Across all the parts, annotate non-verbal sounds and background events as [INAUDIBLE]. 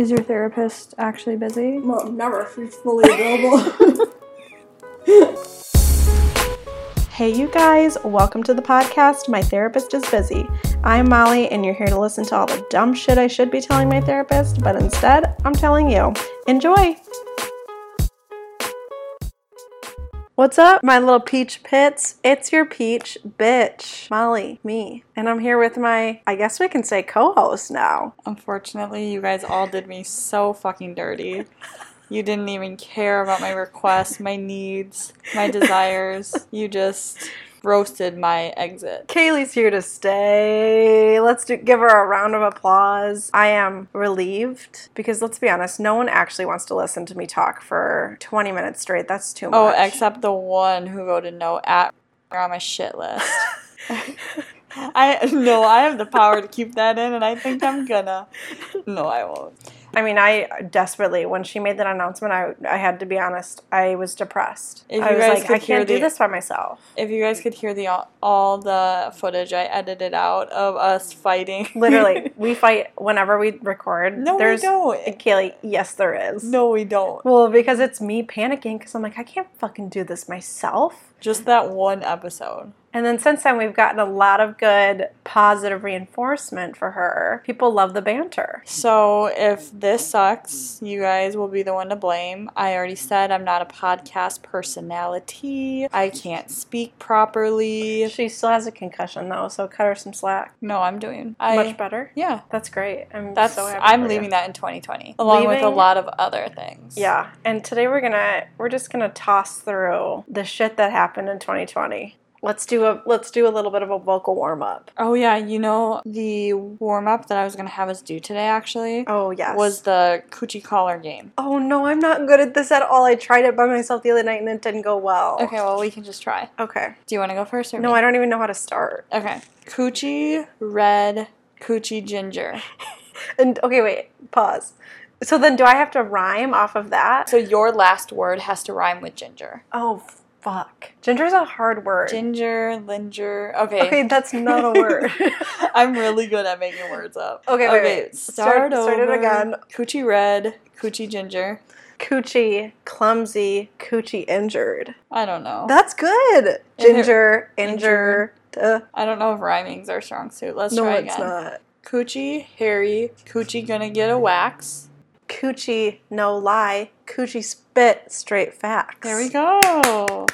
Is your therapist actually busy? Well, never. She's fully available. [LAUGHS] Hey, you guys, welcome to the podcast. My therapist is busy. I'm Molly, and you're here to listen to all the dumb shit I should be telling my therapist, but instead, I'm telling you. Enjoy! What's up, my little peach pits? It's your peach bitch, Molly, me. And I'm here with my, I guess we can say co host now. Unfortunately, you guys all did me so fucking dirty. You didn't even care about my requests, my needs, my desires. You just roasted my exit. Kaylee's here to stay. Let's do, give her a round of applause. I am relieved because let's be honest, no one actually wants to listen to me talk for 20 minutes straight. That's too oh, much. Oh, except the one who voted no at on my shit list. [LAUGHS] I no, I have the power to keep that in, and I think I'm gonna. No, I won't. I mean, I desperately when she made that announcement, I I had to be honest. I was depressed. If I was guys like, I can't hear do this by myself. If you guys could hear the all, all the footage I edited out of us fighting, [LAUGHS] Literally, we fight whenever we record. No, we There's, don't. Kaylee, yes, there is. no, we don't. Well, because it's me panicking because I'm like, I can't fucking do this myself. Just that one episode. And then since then, we've gotten a lot of good positive reinforcement for her. People love the banter. So if this sucks, you guys will be the one to blame. I already said I'm not a podcast personality. I can't speak properly. She still has a concussion though, so cut her some slack. No, I'm doing I, Much better. Yeah. That's great. I'm That's so happy. I'm for you. leaving that in 2020 along with a lot of other things. Yeah, and today we're gonna we're just gonna toss through the shit that happened in 2020. Let's do a let's do a little bit of a vocal warm up. Oh yeah, you know the warm up that I was gonna have us do today actually Oh yes. was the coochie collar game. Oh no, I'm not good at this at all. I tried it by myself the other night and it didn't go well. Okay, well we can just try. Okay. Do you want to go first or No, me? I don't even know how to start. Okay. Coochie red, coochie ginger. [LAUGHS] And okay, wait, pause. So then do I have to rhyme off of that? So your last word has to rhyme with ginger. Oh fuck. Ginger's a hard word. Ginger, linger. Okay. Okay, that's not a word. [LAUGHS] I'm really good at making words up. Okay, wait, wait. Start, Start- start it over. again. Coochie red, coochie ginger. coochie, clumsy, coochie injured. I don't know. That's good. Ginger, injure. Injured. Uh, I don't know if rhyming's our strong suit. Let's No, try it's not. Coochie, hairy, coochie gonna get a wax. Coochie, no lie. Coochie spit, straight facts. There we go.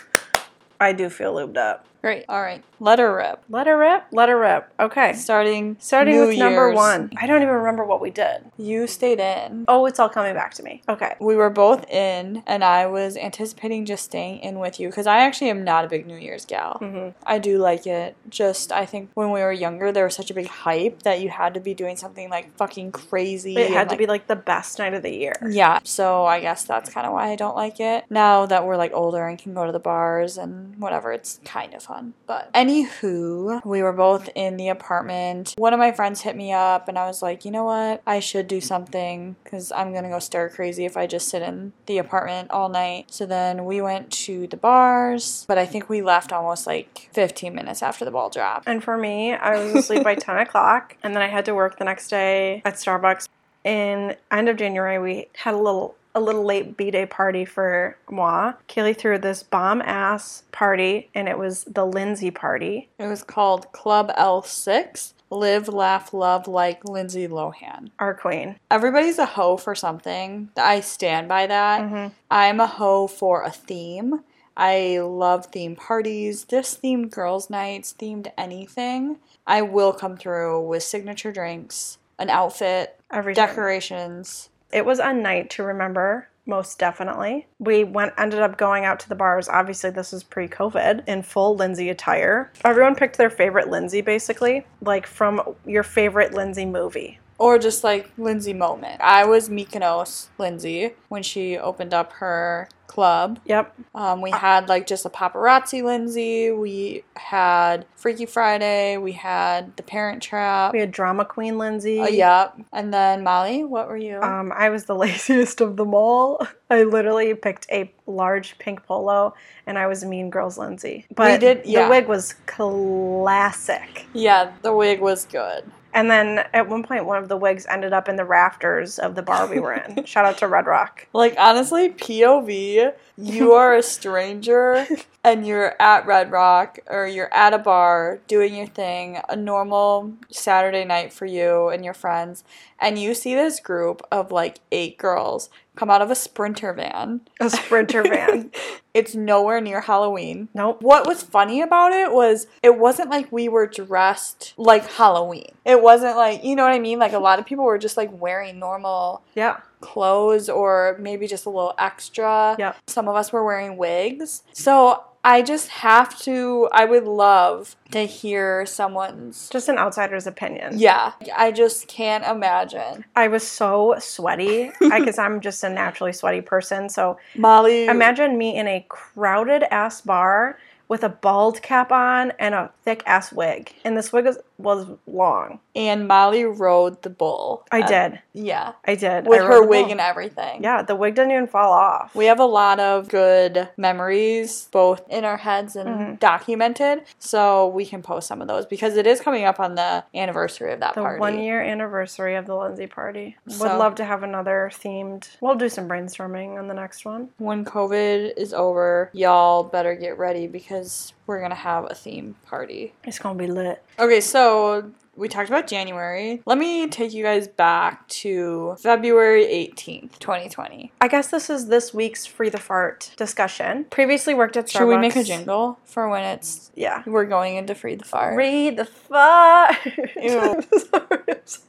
I do feel lubed up. Great. All right. Let her rip. Let her rip. Let her rip. Okay. Starting. Starting New with number Year's. one. I don't even remember what we did. You stayed in. Oh, it's all coming back to me. Okay. We were both in, and I was anticipating just staying in with you because I actually am not a big New Year's gal. hmm I do like it. Just, I think when we were younger, there was such a big hype that you had to be doing something like fucking crazy. It and, had to like- be like the best night of the year. Yeah, so I guess that's kind of why I don't like it. Now that we're like older and can go to the bars and whatever, it's kind of fun. But anywho, we were both in the apartment. One of my friends hit me up and I was like, you know what? I should do something because I'm gonna go stir crazy if I just sit in the apartment all night. So then we went to the bars, but I think we left almost like 15 minutes after the ball dropped. And for me, I was asleep by [LAUGHS] 10 o'clock, and then I had to work the next day at Starbucks. In end of January, we had a little a little late B day party for moi. Kaylee threw this bomb ass party, and it was the Lindsay party. It was called Club L6. Live, laugh, love like Lindsay Lohan. Our queen. Everybody's a hoe for something. I stand by that. Mhm. I'm a hoe for a theme. I love theme parties, just themed girls' nights, themed anything. I will come through with signature drinks, an outfit, Everything. decorations. It was a night to remember, most definitely. We went ended up going out to the bars. Obviously, this was pre-COVID in full Lindsay attire. Everyone picked their favorite Lindsay, basically, like from your favorite Lindsay movie. Or just like Lindsay moment. I was Mykonos Lindsay when she opened up her club. Yep. Um, we had like just a paparazzi Lindsay. We had Freaky Friday. We had the Parent Trap. We had drama queen Lindsay. Oh, yep. And then Molly, what were you? Um, I was the [LAUGHS] laziest of them all. I literally picked a large pink polo, and I was Mean Girls Lindsay. But did- yeah. the wig was classic. yeah, the wig was good. And then at one point, one of the wigs ended up in the rafters of the bar we were in. [LAUGHS] Shout out to Red Rock. Like honestly, POV, you are a stranger [LAUGHS] and you're at Red Rock or you're at a bar doing your thing, a normal Saturday night for you and your friends, and you see this group of like eight girls come out of a sprinter van. A sprinter van. [LAUGHS] It's nowhere near Halloween. Nope. What was funny about it was it wasn't like we were dressed like Halloween. It wasn't like, you know what I mean? Like a lot of people were just like wearing normal Yeah. Clothes or maybe just a little extra. Yep. Some of us were wearing wigs. So I just have to, I would love to hear someone's. Just an outsider's opinion. Yeah, I just can't imagine. I was so sweaty [LAUGHS] because I'm just a naturally sweaty person. So Molly. imagine me in a crowded ass bar with a bald cap on and a thick ass wig. And this wig was, was long. And Molly rode the bull. I Uh, did. Yeah. I did. With I her wig bull. and everything. Yeah, the wig didn't even fall off. We have a lot of good memories, both in our heads and Mhm. documented, so we can post some of those because it is coming up on the anniversary of that the party. one year anniversary of the Lindsay party. Would So- love to have another themed. We'll do some brainstorming on the next one. When COVID is over, y'all better get ready because we're gonna have a theme party. It's gonna be lit. Okay, so we talked about January. Let me take you guys back to February 18th, 2020. I guess this is this week's free the fart discussion. Previously worked at Starbucks. Should we make a jingle for when it's Yeah. we're going into free the fart? Free the fart. Ew. [LAUGHS] Sorry, sorry.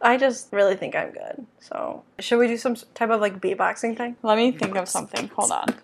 I just really think I'm good. So, should we do some type of like beatboxing thing? Let me think of something. Hold on. [LAUGHS]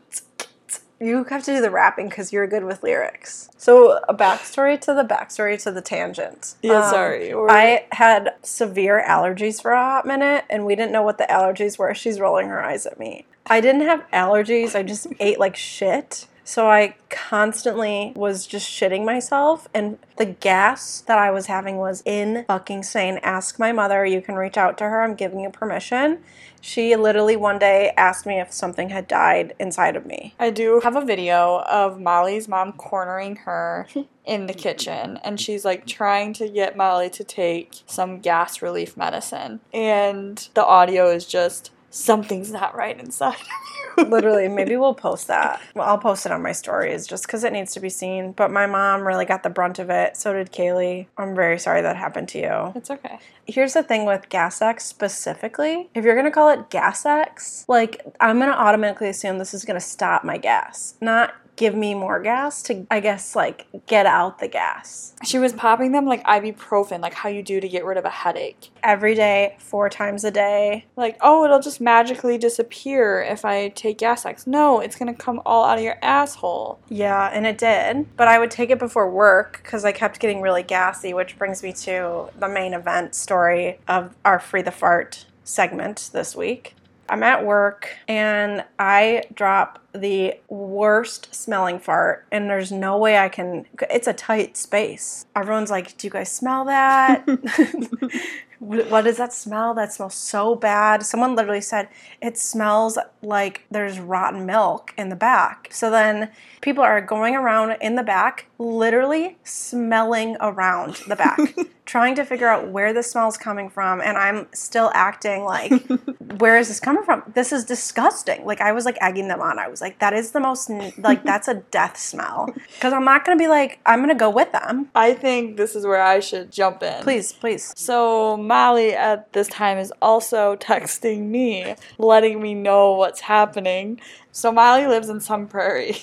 You have to do the rapping because you're good with lyrics. So, a backstory to the backstory to the tangent. Yeah, Um, sorry. Or- I had severe allergies for a hot minute, and we didn't know what the allergies were. She's rolling her eyes at me. I didn't have allergies. I just [LAUGHS] ate like shit. So I constantly was just shitting myself, and the gas that I was having was in fucking sane. Ask my mother. You can reach out to her. I'm giving you permission. She literally one day asked me if something had died inside of me. I do have a video of Molly's mom cornering her [LAUGHS] in the kitchen, and she's like trying to get Molly to take some gas relief medicine. And the audio is just something's not right inside of you. Literally, [LAUGHS] maybe we'll post that. Well, I'll post it on my stories just because it needs to be seen. But my mom really got the brunt of it. So did Kaylee. I'm very sorry that happened to you. It's okay. Here's the thing with Gas X specifically. If you're gonna call it Gas X, like I'm gonna automatically assume this is gonna stop my gas, not give me more gas to, I guess, like get out the gas. She was popping them like ibuprofen, like how you do to get rid of a headache. Every day, four times a day. Like, oh, it'll just magically disappear if I take Gas X. No, it's gonna come all out of your asshole. Yeah, and it did. But I would take it before work because I kept getting really gassy, which brings me to the main event story of our Free the Fart segment this week. I'm at work and I drop the worst smelling fart, and there's no way I can. It's a tight space. Everyone's like, Do you guys smell that? [LAUGHS] [LAUGHS] What does that smell? That smells so bad. Someone literally said it smells like there's rotten milk in the back. So then people are going around in the back, literally smelling around the back, [LAUGHS] trying to figure out where the smell's coming from. And I'm still acting like, [LAUGHS] where is this coming from? This is disgusting. Like I was like egging them on. I was like, that is the most [LAUGHS] like that's a death smell. Because I'm not gonna be like, I'm gonna go with them. I think this is where I should jump in. Please, please. So Molly at this time is also [LAUGHS] texting me, letting me know what's happening. So Molly lives in Sun Prairie,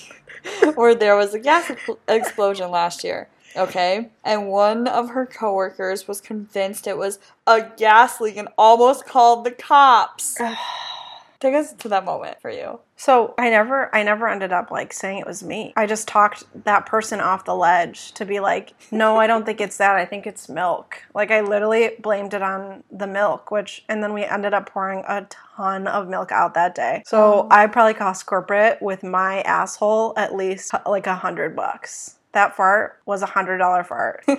where there was a gas explosion last year. Okay, and one of her coworkers was convinced it was a gas leak and almost called the cops. [SIGHS] Take us to that moment for you. So I never I never ended up like saying it was me. I just talked that person off the ledge to be like, no, I don't think it's that. I think it's milk. Like I literally blamed it on the milk, which and then we ended up pouring a ton of milk out that day. So oh. I probably cost corporate with my asshole at least like a hundred bucks. That fart was a hundred dollar fart. [LAUGHS]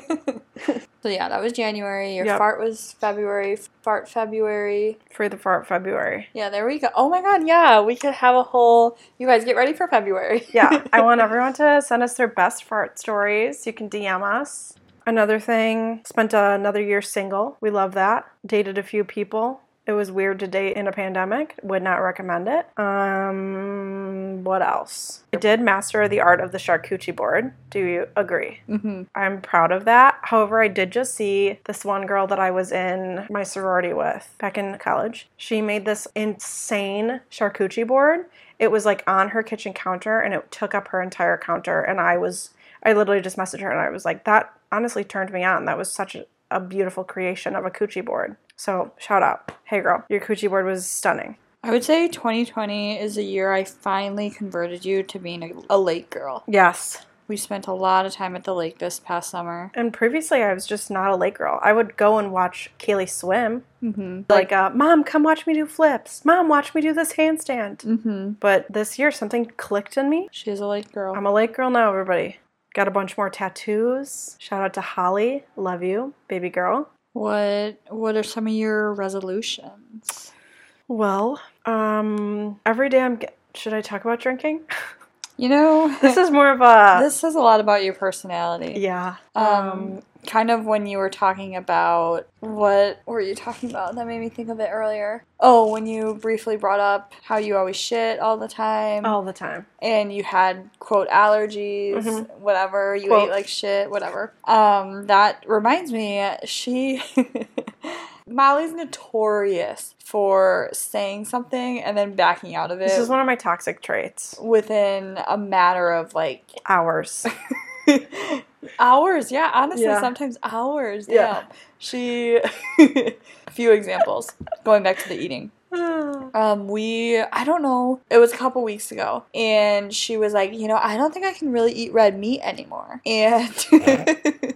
So yeah, that was January. Your Yep. fart was February. Fart February. For the fart February. Yeah, there we go. Oh my god, yeah, we could have a whole. You guys get ready for February. Yeah, [LAUGHS] I want everyone to send us their best fart stories. You can DM us. Another thing, spent another year single. We love that. Dated a few people. It was weird to date in a pandemic. Would not recommend it. Um, what else? I did master the art of the charcuterie board. Do you agree? Mm-hmm. I'm proud of that. However, I did just see this one girl that I was in my sorority with back in college. She made this insane charcuterie board. It was like on her kitchen counter and it took up her entire counter. And I was, I literally just messaged her and I was like, that honestly turned me on. That was such a, a beautiful creation of a coochie board. So shout out. Hey girl, your coochie board was stunning. I would say 2020 is the year I finally converted you to being a, a lake girl. Yes. We spent a lot of time at the lake this past summer. And previously, I was just not a lake girl. I would go and watch Kaylee swim. Mm-hmm. Like, uh, Mom, come watch me do flips. Mom, watch me do this handstand. Mm-hmm. But this year, something clicked in me. She is a lake girl. I'm a lake girl now, everybody. Got a bunch more tattoos. Shout out to Holly. Love you, baby girl. What What are some of your resolutions? Well, um, every day I'm. Ge- Should I talk about drinking? You know, [LAUGHS] this is more of a. [LAUGHS] this says a lot about your personality. yeah. Um, kind of when you were talking about what were you talking about? That made me think of it earlier. Oh, when you briefly brought up how you always shit all the time, all the time. and you had quote allergies, Mhm. whatever. You Quote. ate like shit, whatever. Um, that reminds me, she. [LAUGHS] Molly's notorious for saying something and then backing out of it This is one of my toxic traits. within a matter of like Hours. [LAUGHS] hours yeah honestly Yeah. sometimes hours Yeah. yeah she [LAUGHS] a few examples going back to the eating [SIGHS] um we i don't know it was a couple weeks ago and she was like you know i don't think i can really eat red meat anymore [LAUGHS] and [LAUGHS]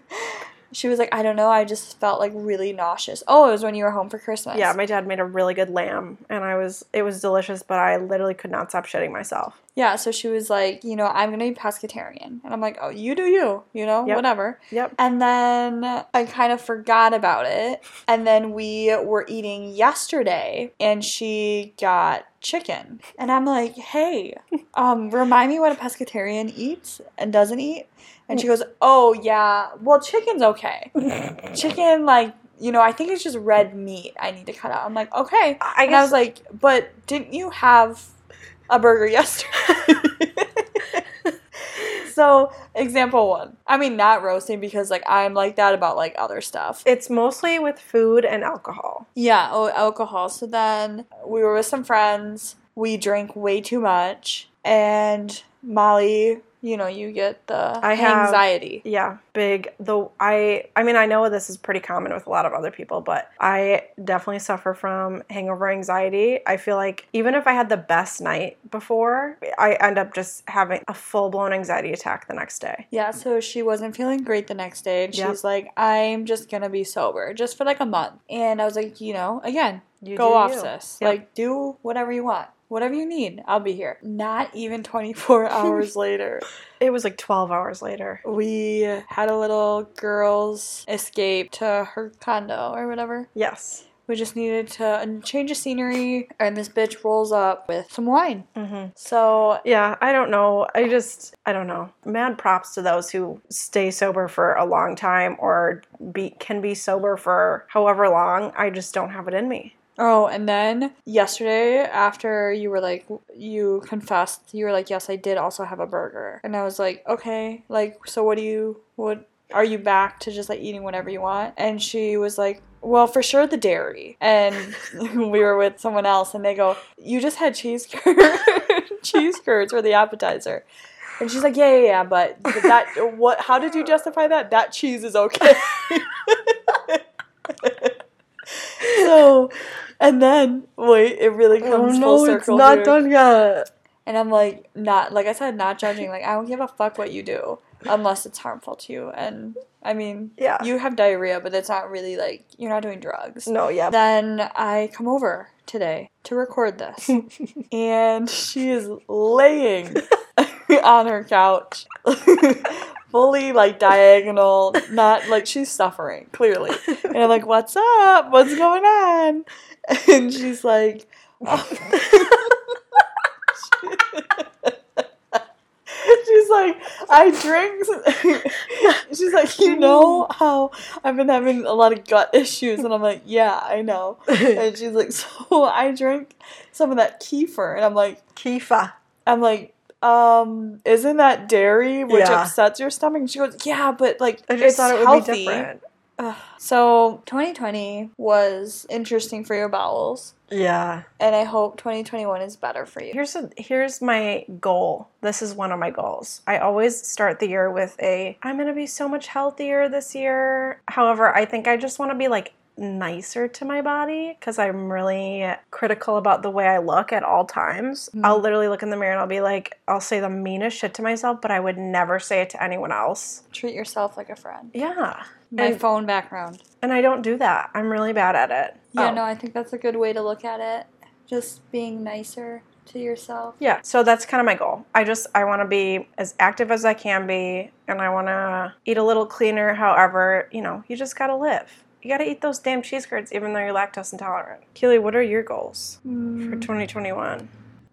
she was like i don't know i just felt like really nauseous oh it was when you were home for christmas Yeah, my dad made a really good lamb, and I was it was delicious, but I literally could not stop shitting myself. Yeah so she was like you know i'm gonna be pescatarian and i'm like oh you do you you know Yep. whatever Yep. And then I kind of forgot about it. And then we were eating yesterday and she got chicken. And I'm like, hey, um, remind me what a pescatarian eats and doesn't eat. And she goes, oh, yeah, well, chicken's okay. [LAUGHS] Chicken, like, you know, I think it's just red meat I need to cut out. I'm like, okay. I and I was like, but didn't you have a burger yesterday? [LAUGHS] so, example one. I mean, not roasting because, like, I'm like that about, like, other stuff. it's mostly with food and alcohol. Yeah, oh, alcohol. So then we were with some friends. We drank way too much. And Molly, you know, you get the I have- anxiety. Yeah, big. Though I, I mean, I know this is pretty common with a lot of other people, but I definitely suffer from hangover anxiety. I feel like even if I had the best night before, I end up just having a full blown anxiety attack the next day. Yeah, so she wasn't feeling great the next day. And Yep. she's like, I'm just going to be sober just for like a month. And I was like, you know, again, You go off, you. sis. Yep. Like, do whatever you want. Whatever you need, I'll be here. Not even 24 [LAUGHS] hours later. It was like twelve hours later. We had a little girls' escape to her condo or whatever. Yes. We just needed to change the scenery, and this bitch rolls up with some wine. Mm-hmm. So Yeah, I don't know. I just, I don't know. Mad props to those who stay sober for a long time or be can be sober for however long. I just don't have it in me. Oh, and then yesterday, after you were like, you confessed, you were like, yes, I did also have a burger. And I was like, okay, like, so what do you, what, are you back to just like eating whatever you want? And she was like, well, for sure the dairy. And [LAUGHS] we were with someone else, and they go, you just had cheese curds, [LAUGHS] cheese curds for the appetizer. And she's like, yeah, yeah, yeah, but but that, what, how did you justify that? That cheese is okay. [LAUGHS] [LAUGHS] so, and then wait, it really oh, comes full circle it's not here. Done yet. And I'm like, not like I said, not judging. Like I don't give a fuck what you do unless it's harmful to you. And I mean, Yeah. you have diarrhea, but it's not really like you're not doing drugs. No, yeah. Then I come over today to record this, [LAUGHS] and she is laying [LAUGHS] on her couch. Fully like diagonal, [LAUGHS] not like she's suffering, clearly. And I'm like, What's up? What's going on? [LAUGHS] And she's like, [LAUGHS] She's like, I drink. She's like, you know how I've been having a lot of gut issues, and I'm like, yeah, I know. And she's like, so I drink some of that kefir, and I'm like, Kifa. I'm like, um, isn't that dairy which Yeah. upsets your stomach? And she goes, yeah, but like I just thought it would healthy. be different. Ugh. So 2020 was interesting for your bowels, Yeah. and I hope 2021 is better for you. Here's a, here's my goal. This is one of my goals. I always start the year with a I'm going to be so much healthier this year. However, I think I just want to be like nicer to my body cuz I'm really critical about the way I look at all times. Mm-hmm. I'll literally look in the mirror and I'll be like I'll say the meanest shit to myself, but I would never say it to anyone else. Treat yourself like a friend. Yeah. My And, phone background. and I don't do that. I'm really bad at it. Yeah, Oh. no, I think that's a good way to look at it. Just being nicer to yourself. Yeah, so that's kind of my goal. I just I want to be as active as I can be, and I want to eat a little cleaner. However, you know, you just gotta live. You gotta eat those damn cheese curds, even though you're lactose intolerant. Keely, what are your goals for 2021?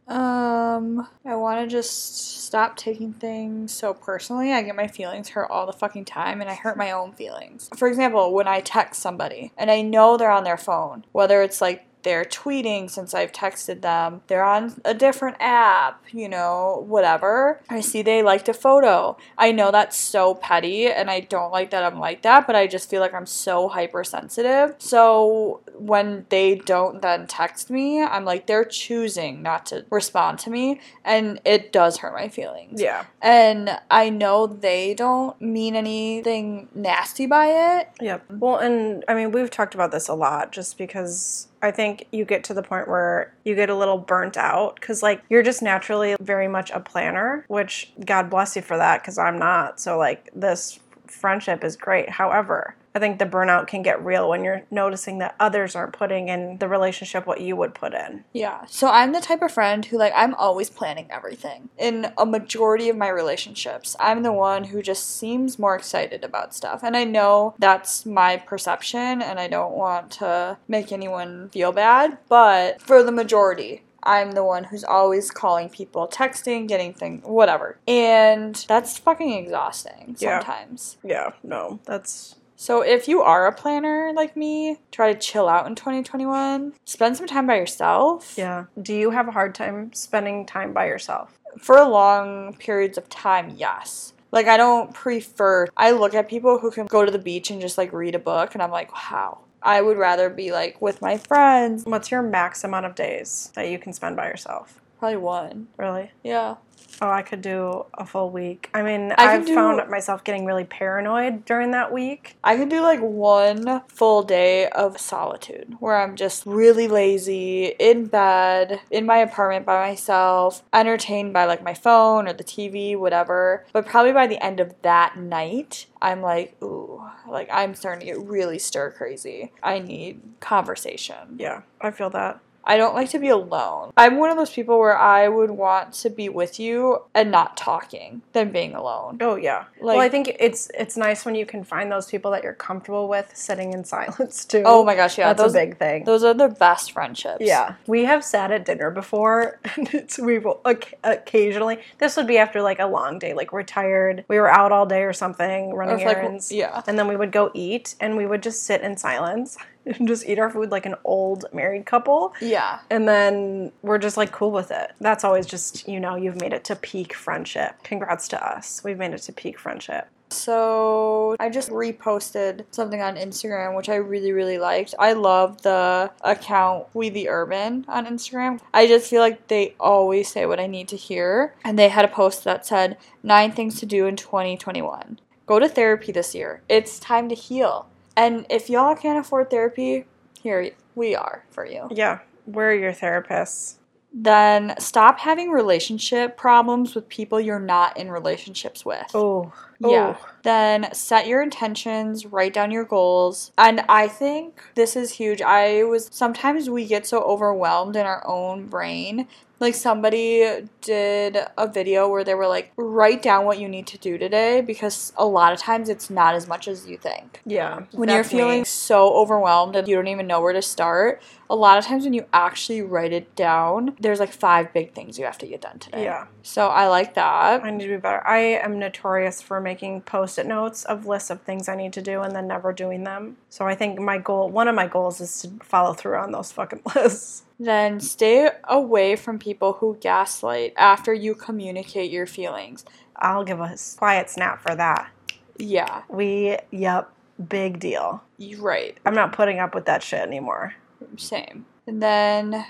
Um, I want to just stop taking things so personally. I get my feelings hurt all the fucking time and I hurt my own feelings. For example, when I text somebody and I know they're on their phone, whether it's like they're tweeting since I've texted them, they're on a different app, you know, whatever. I see they liked a photo. I know that's so petty and I don't like that I'm like that, but I just feel like I'm so hypersensitive. So when they don't then text me, I'm like, they're choosing not to respond to me, and it does hurt my feelings. Yeah, And I know they don't mean anything nasty by it. yep. Well, and I mean, we've talked about this a lot, just because I think you get to the point where you get a little burnt out because, like, you're just naturally very much a planner, which God bless you for that because I'm not. So, like, this friendship is great. However, I think the burnout can get real when you're noticing that others aren't putting in the relationship what you would put in. Yeah. So I'm the type of friend who, like, I'm always planning everything. In a majority of my relationships, I'm the one who just seems more excited about stuff. And I know that's my perception, and I don't want to make anyone feel bad, but for the majority, I'm the one who's always calling people, texting, getting things, whatever. And that's fucking exhausting Yeah. sometimes. Yeah, no, that's So if you are a planner like me, try to chill out in 2021. Spend some time by yourself. yeah. Do you have a hard time spending time by yourself? For long periods of time, yes. Like I don't prefer I look at people who can go to the beach and just like read a book and I'm like, wow. I would rather be like with my friends. What's your max amount of days that you can spend by yourself? Probably one. Really? Yeah. Oh, I could do a full week. I mean, I I've do- found myself getting really paranoid during that week. I could do like one full day of solitude where I'm just really lazy, in bed, in my apartment by myself, entertained by like my phone or the TV, whatever. But probably by the end of that night, I'm like, ooh, like I'm starting to get really stir crazy. I need conversation. Yeah, I feel that. I don't like to be alone. I'm one of those people where I would want to be with you and not talking than being alone. Oh yeah. Like- well, I think it's it's nice when you can find those people that you're comfortable with sitting in [LAUGHS] silence too. Oh my gosh, yeah, that's those a big thing. Those are the best friendships. Yeah, we have sat at dinner before, [LAUGHS] and it's we will occasionally. This would be after like a long day, like we're tired, we were out all day or something, Or running if, like, errands. yeah. and then we would go eat, and we would just sit in silence [LAUGHS] and just eat our food like an old married couple. Yeah. And then we're just like cool with it. That's always just, you know, you've made it to peak friendship. Congrats to us. We've made it to peak friendship. So I just reposted something on Instagram which I really really liked. I love the account We the Urban on Instagram. I just feel like they always say what I need to hear. And they had a post that said nine things to do in 2021. Go to therapy this year. It's time to heal. And if y'all can't afford therapy, here we are for you. Yeah, we're your therapists. Then stop having relationship problems with people you're not in relationships with. Oh, Yeah. Then set your intentions, write down your goals. And I think this is huge. I was sometimes we get so overwhelmed in our own brain. Like somebody did a video where they were like, write down what you need to do today because a lot of times it's not as much as you think. Yeah. When you're me. feeling so overwhelmed and you don't even know where to start, a lot of times when you actually write it down, there's like five big things you have to get done today. Yeah. So I like that. I need to be better. I am notorious for making post it notes of lists of things I need to do and then never doing them. So I think my goal, one of my goals is to follow through on those fucking [LAUGHS] lists. Then stay away from people who gaslight after you communicate your feelings. I'll give a quiet snap for that. Yeah, We, yep, big deal. you're right. I'm not putting up with that shit anymore. Same. And then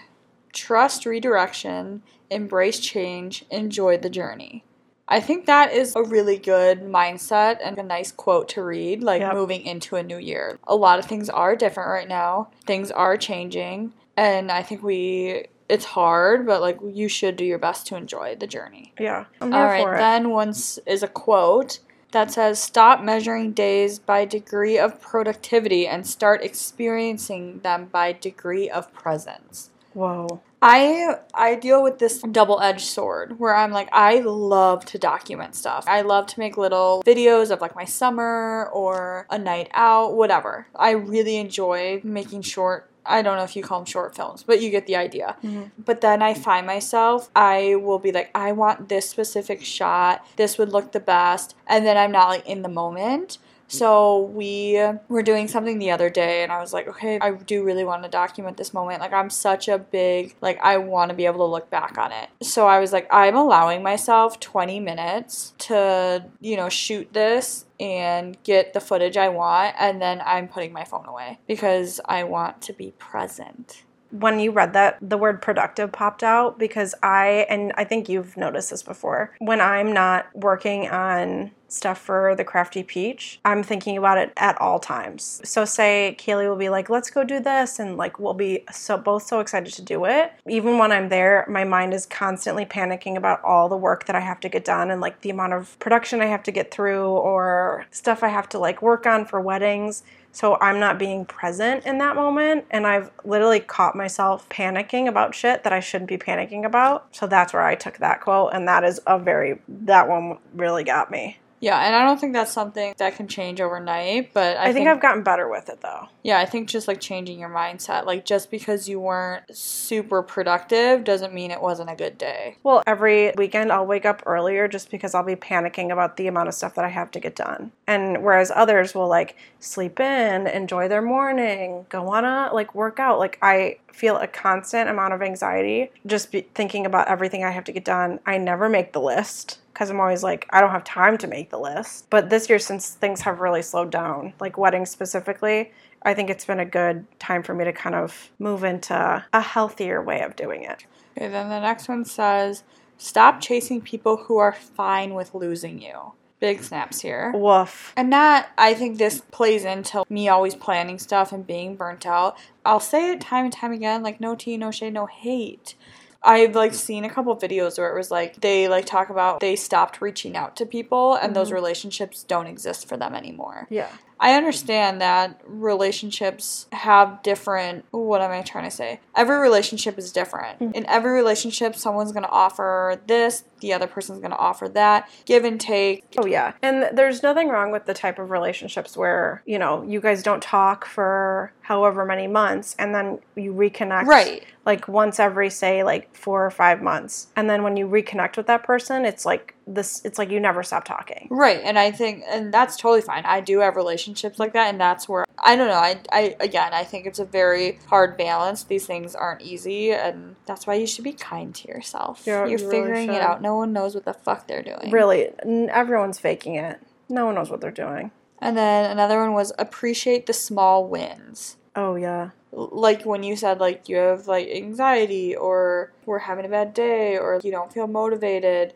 trust redirection, embrace change, enjoy the journey. I think that is a really good mindset and a nice quote to read, like Yep. moving into a new year. A lot of things are different right now, things are changing, and I think we. It's hard, but like you should do your best to enjoy the journey. Yeah. All it. then once is a quote that says, "Stop measuring days by degree of productivity and start experiencing them by degree of presence." Whoa. I I deal with this double-edged sword where I'm like I love to document stuff. I love to make little videos of like my summer or a night out, whatever. I really enjoy making short I don't know if you call them short films, but you get the idea. Mhm. But then I find myself, I will be like, I want this specific shot. This would look the best. And then I'm not like in the moment. So we were doing something the other day and I was like, okay, I do really want to document this moment. Like I'm such a big like I want to be able to look back on it. So I was like, I'm allowing myself 20 minutes to, you know, shoot this and get the footage I want and then I'm putting my phone away because I want to be present. when you read that, the word productive popped out because I, and I think you've noticed this before, when I'm not working on stuff for the Crafty Peach, I'm thinking about it at all times. So, say Kaylee will be like, let's go do this, and like we'll be so both so excited to do it. Even when I'm there, my mind is constantly panicking about all the work that I have to get done and like the amount of production I have to get through or stuff I have to like work on for weddings. So I'm not being present in that moment. And I've literally caught myself panicking about shit that I shouldn't be panicking about. So that's where I took that quote. And that is a very, that one really got me. Yeah, and I don't think that's something that can change overnight, but I, I, think, I've gotten better with it though. yeah, I think just like changing your mindset, like just because you weren't super productive doesn't mean it wasn't a good day. Well, every weekend I'll wake up earlier just because I'll be panicking about the amount of stuff that I have to get done. And whereas others will like sleep in, enjoy their morning, go on a like workout, like I feel a constant amount of anxiety just thinking about everything I have to get done. I never make the list because I'm always like, I don't have time to make the list. But this year, since things have really slowed down, like weddings specifically, I think it's been a good time for me to kind of move into a healthier way of doing it. Okay, then the next one says, stop chasing people who are fine with losing you. Big snaps here. Woof. And that, I think this plays into me always planning stuff and being burnt out. I'll say it time and time again, like no tea, no shade, no hate. I've like seen a couple videos where it was like they like talk about they stopped reaching out to people and those mm-hmm. relationships don't exist for them anymore. Yeah. I understand that relationships have different what am I trying to say? Every relationship is different. Mm. In every relationship someone's going to offer this, the other person's going to offer that, give and take. Oh yeah. And there's nothing wrong with the type of relationships where, you know, you guys don't talk for however many months and then you reconnect Right. like once every say like 4 or 5 months. And then when you reconnect with that person, it's like this it's like you never stop talking. Right, and I think, and that's totally fine. I do have relationships like that, and that's where I don't know. I, I again, I think it's a very hard balance. These things aren't easy, and that's why you should be kind to yourself. Yeah, You're you figuring should. it out. No one knows what the fuck they're doing. Really, everyone's faking it. No one knows what they're doing. And then another one was appreciate the small wins. Oh yeah. Like when you said like you have like anxiety or we're having a bad day or you don't feel motivated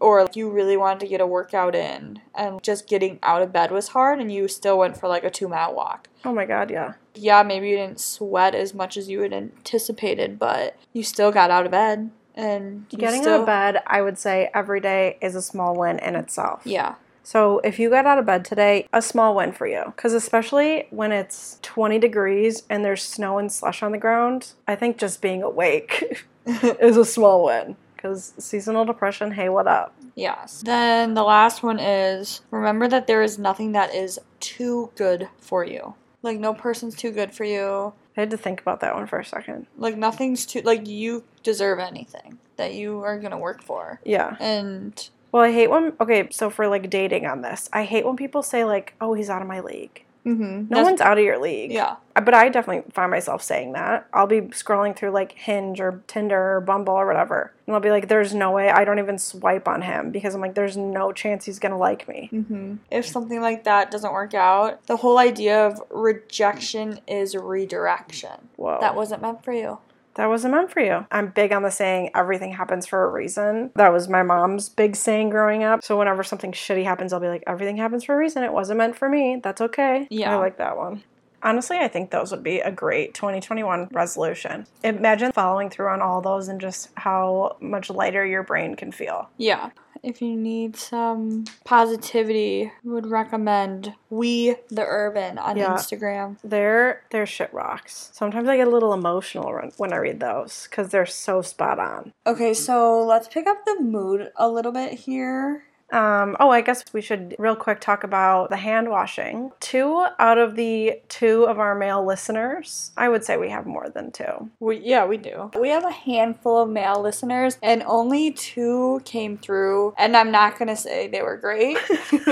or like, you really wanted to get a workout in and just getting out of bed was hard and you still went for like a 2 mile walk. Oh my god, yeah. yeah, maybe you didn't sweat as much as you had anticipated, but you still got out of bed and Getting still, out of bed, I would say every day is a small win in itself. Yeah, So if you got out of bed today, a small win for you. Because especially when it's 20 degrees and there's snow and slush on the ground, I think just being awake [LAUGHS] [LAUGHS] is a small win. Because seasonal depression, hey, what up? Yes. Then the last one is remember that there is nothing that is too good for you. Like no person's too good for you. I had to think about that one for a second. Like nothing's too like you deserve anything that you are gonna work for. Yeah. And Well, I hate when, okay, so for like dating on this, I hate when people say, like, oh, he's out of my league. mm-hmm. No one's out of your league. Yeah. But I definitely find myself saying that. I'll be scrolling through like Hinge or Tinder or Bumble or whatever. And I'll be like, there's no way I don't even swipe on him because I'm like, there's no chance he's going to like me. Mm-hmm. If something like that doesn't work out, the whole idea of rejection is redirection. Whoa. That wasn't meant for you. That wasn't meant for you. I'm big on the saying, everything happens for a reason. That was my mom's big saying growing up. So whenever something shitty happens, I'll be like, everything happens for a reason. It wasn't meant for me. That's okay. Yeah. I like that one. Honestly, I think those would be a great 2021 resolution. Imagine following through on all those and just how much lighter your brain can feel. Yeah. If you need some positivity, would recommend We the Urban on Yeah. Instagram. They're they're shit rocks. Sometimes I get a little emotional when- when I read those because they're so spot on. Okay, so let's pick up the mood a little bit here. Um, oh, I guess we should real quick talk about the hand washing. Two out of the two of our male listeners, I would say we have more than two. We, yeah, we do. We have a handful of male listeners, and only two came through. And I'm not gonna say they were great.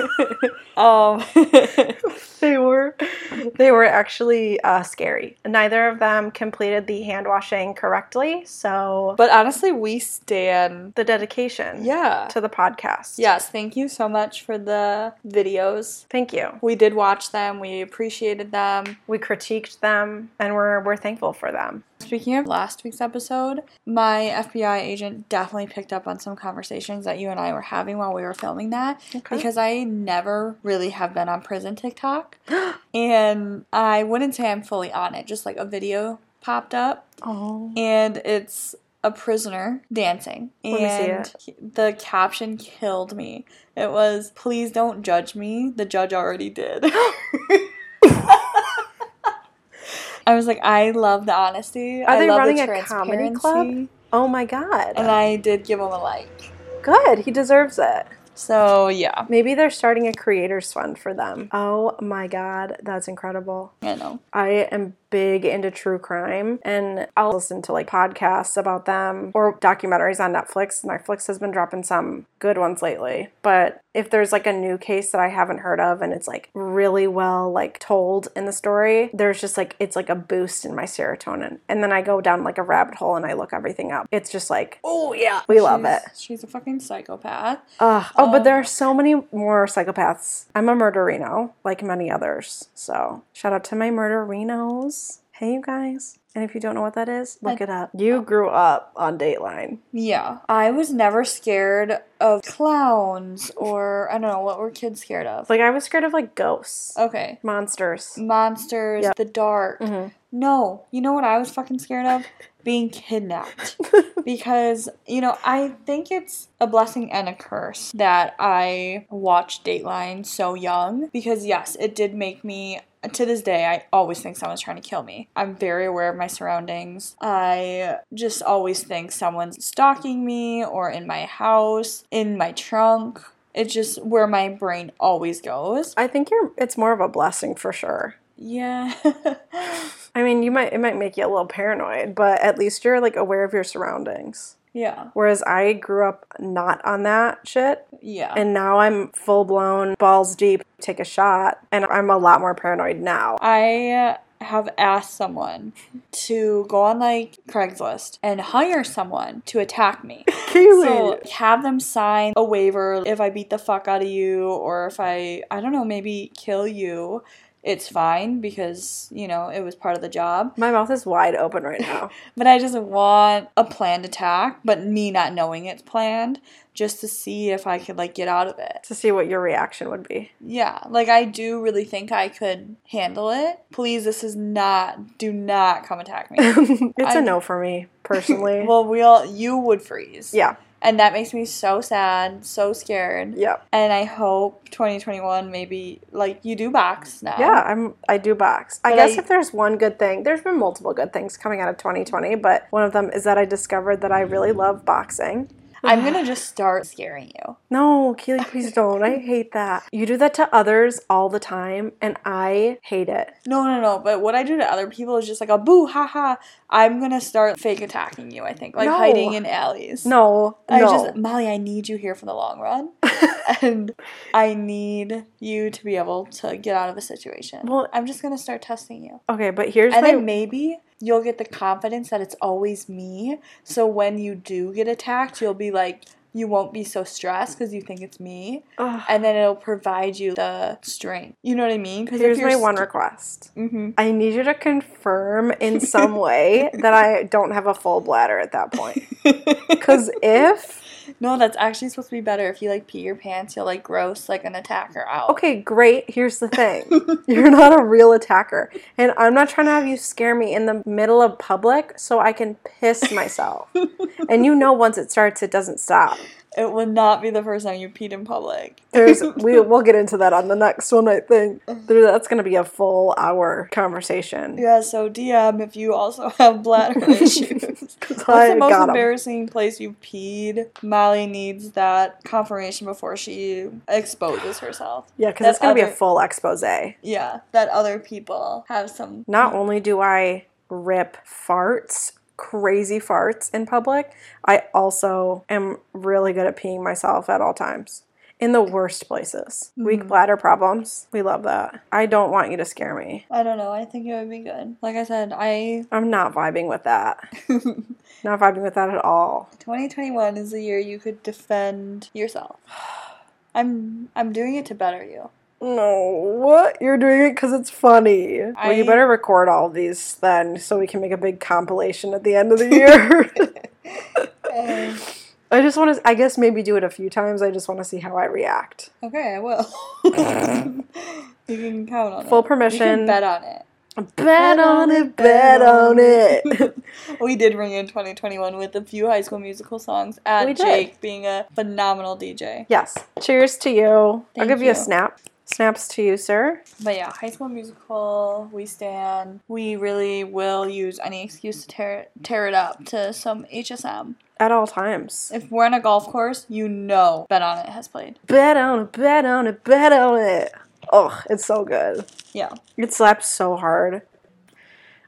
[LAUGHS] um, [LAUGHS] They were they were actually uh, scary. Neither of them completed the hand washing correctly, so but honestly, we stand. the dedication Yeah. to the podcast. Yes, thank you so much for the videos. Thank you. We did watch them. We appreciated them. We critiqued them and we're we're thankful for them. Speaking of last week's episode, my FBI agent definitely picked up on some conversations that you and I were having while we were filming that Okay. because I never really have been on prison TikTok. [GASPS] and I wouldn't say I'm fully on it, just like a video popped up Oh. and it's a prisoner dancing. Let me see and the caption killed me. It was, please don't judge me. The judge already did. [LAUGHS] I was like, I love the honesty. Are I they love running the a comedy club? Oh my god. And I did give him a like. Good. He deserves it. So yeah, Maybe they're starting a creators fund for them. Oh my god, that's incredible. I know. I am big into true crime and I'll listen to like podcasts about them or documentaries on Netflix. Netflix has been dropping some good ones lately. But if there's like a new case that I haven't heard of and it's like really well like told in the story, there's just like it's like a boost in my serotonin. And then I go down like a rabbit hole and I look everything up. It's just like, oh yeah, we love it. She's- She's a fucking psychopath. Ugh. oh, but Um, there are so many more psychopaths. I'm a murderino, like many others. So shout out to my murderinos. Hey, you guys. And if you don't know what that is, look I- it up. You grew up on Dateline. Yeah. I was never scared of clowns or I don't know what were kids scared of. Like I was scared of like ghosts, Okay. monsters. Monsters, Yep. the dark. Mhm. No, you know what I was fucking scared of? Being kidnapped. [LAUGHS] because, you know, I think it's a blessing and a curse that I watched Dateline so young. Because, yes, it did make me. To this day, I always think someone's trying to kill me. I'm very aware of my surroundings. I just always think someone's stalking me or in my house, in my trunk. It's just where my brain always goes. I think you're. It's more of a blessing for sure. Yeah. [LAUGHS] I mean, you might. It might make you a little paranoid, but at least you're like aware of your surroundings. Yeah. Whereas I grew up not on that shit. Yeah. And now I'm full blown balls deep, take a shot, and I'm a lot more paranoid now. I have asked someone to go on like Craigslist and hire someone to attack me. [LAUGHS] So have them sign a waiver if I beat the fuck out of you or if I I don't know, maybe kill you. It's fine because, you know, it was part of the job. My mouth is wide open right now. [LAUGHS] But I just want a planned attack, but me not knowing it's planned just to see if I could like get out of it. to see what your reaction would be. Yeah, like I do really think I could handle it. Please, this is not, do not come attack me. [LAUGHS] it's a no for me, personally. [LAUGHS] well, we all, you would freeze. yeah. And that makes me so sad, so scared. Yep. And I hope 2021 maybe like you do box now. Yeah, I'm. I do box. I guess I- if there's one good thing, there's been multiple good things coming out of 2020, but one of them is that I discovered that I really love boxing. I'm gonna just start scaring you. No, Keely, please don't. I hate that. You do that to others all the time, and I hate it. No, no, no. But what I do to other people is just like a boo, ha ha. I'm gonna start fake attacking you. I think like No. hiding in alleys. No, I no. just Molly, I need you here for the long run, [LAUGHS] and I need you to be able to get out of a situation. Well- I'm just gonna start testing you, okay, but here's and my. then maybe you'll get the confidence that it's always me. So when you do get attacked, you'll be like. You won't be so stressed because you think it's me, Ugh. and then it'll provide you the strength. You know what I mean? Because here's my one request. hmm I need you to confirm in some way that I don't have a full bladder at that point. [LAUGHS] Because if No, that's actually supposed to be better. If you like pee your pants, you'll like gross like an attacker out. Okay, great. Here's the thing. [LAUGHS] You're not a real attacker. And I'm not trying to have you scare me in the middle of public so I can piss myself. [LAUGHS] and you know once it starts it doesn't stop. It would not be the first time you peed in public. There's [LAUGHS] we we'll get into that on the next one, I think. That's gonna be a full hour conversation. Yeah, so DM if you also [LAUGHS] have bladder [LAUGHS] issues. What's the most got 'em. embarrassing place you've peed? Molly needs that confirmation before she exposes herself. Yeah, because it's gonna be a full expose. Yeah, that other people have some. Not only do I rip farts, crazy farts in public, I also am really good at peeing myself at all times. In the worst places. Weak mm-hmm. bladder problems. We love that. I don't want you to scare me. I don't know. I think it would be good. Like I said, I [LAUGHS] I'm not vibing with that. [LAUGHS] Not vibing with that at all. 2021 is the year you could defend yourself. [SIGHS] I'm I'm doing it to better you. No, what? You're doing it because it's funny. well, you better record all these then so we can make a big compilation at the end of the year. [LAUGHS] Um, I just want to, I guess maybe do it a few times. I just want to see how I react. okay, I will. [LAUGHS] you can count on it. Full You permission. can bet on it. Bet on it, bet on it. [LAUGHS] we did ring in 2021 with a few High School Musical songs. At Jake being a phenomenal DJ. yes. Cheers to you. I'll give you. a snap. Snaps to you, sir. But yeah, High School Musical, we stand. We really will use any excuse to tear tear it up to some HSM. At all times. If we're on a golf course, you know Bet on It has played. Bet on it, bet on it, bet on it. Oh, it's so good. Yeah. It slaps so hard.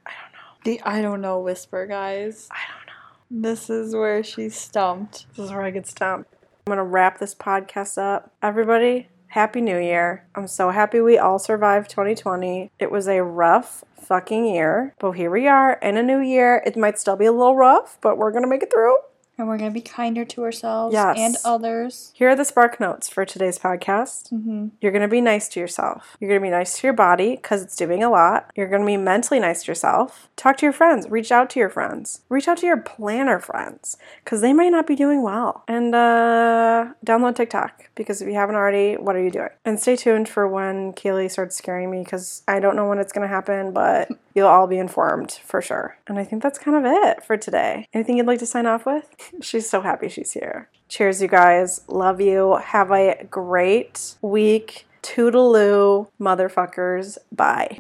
I don't know. The I don't know whisper, guys. I don't know. This is where she's stumped. This is where I get stumped. I'm going to wrap this podcast up. Everybody, Happy New Year. I'm so happy we all survived 2020. It was a rough fucking year, but here we are in a new year. It might still be a little rough, but we're to make it through. And we're gonna be kinder to ourselves Yes. and others. Here are the spark notes for today's podcast. Mm-hmm. You're going to be nice to yourself. You're going to be nice to your body because it's doing a lot. You're going to be mentally nice to yourself. Talk to your friends. Reach out to your friends. Reach out to your planner friends because they might not be doing well. And uh, download TikTok because if you haven't already, what are you doing? And stay tuned for when Kaylee starts scaring me because I don't know when it's going to happen, but [LAUGHS] you'll all be informed for sure. And I think that's kind of it for today. Anything you'd like to sign off with? She's so happy she's here. Cheers, you guys. Love you. Have a great week. Toodaloo, motherfuckers. Bye.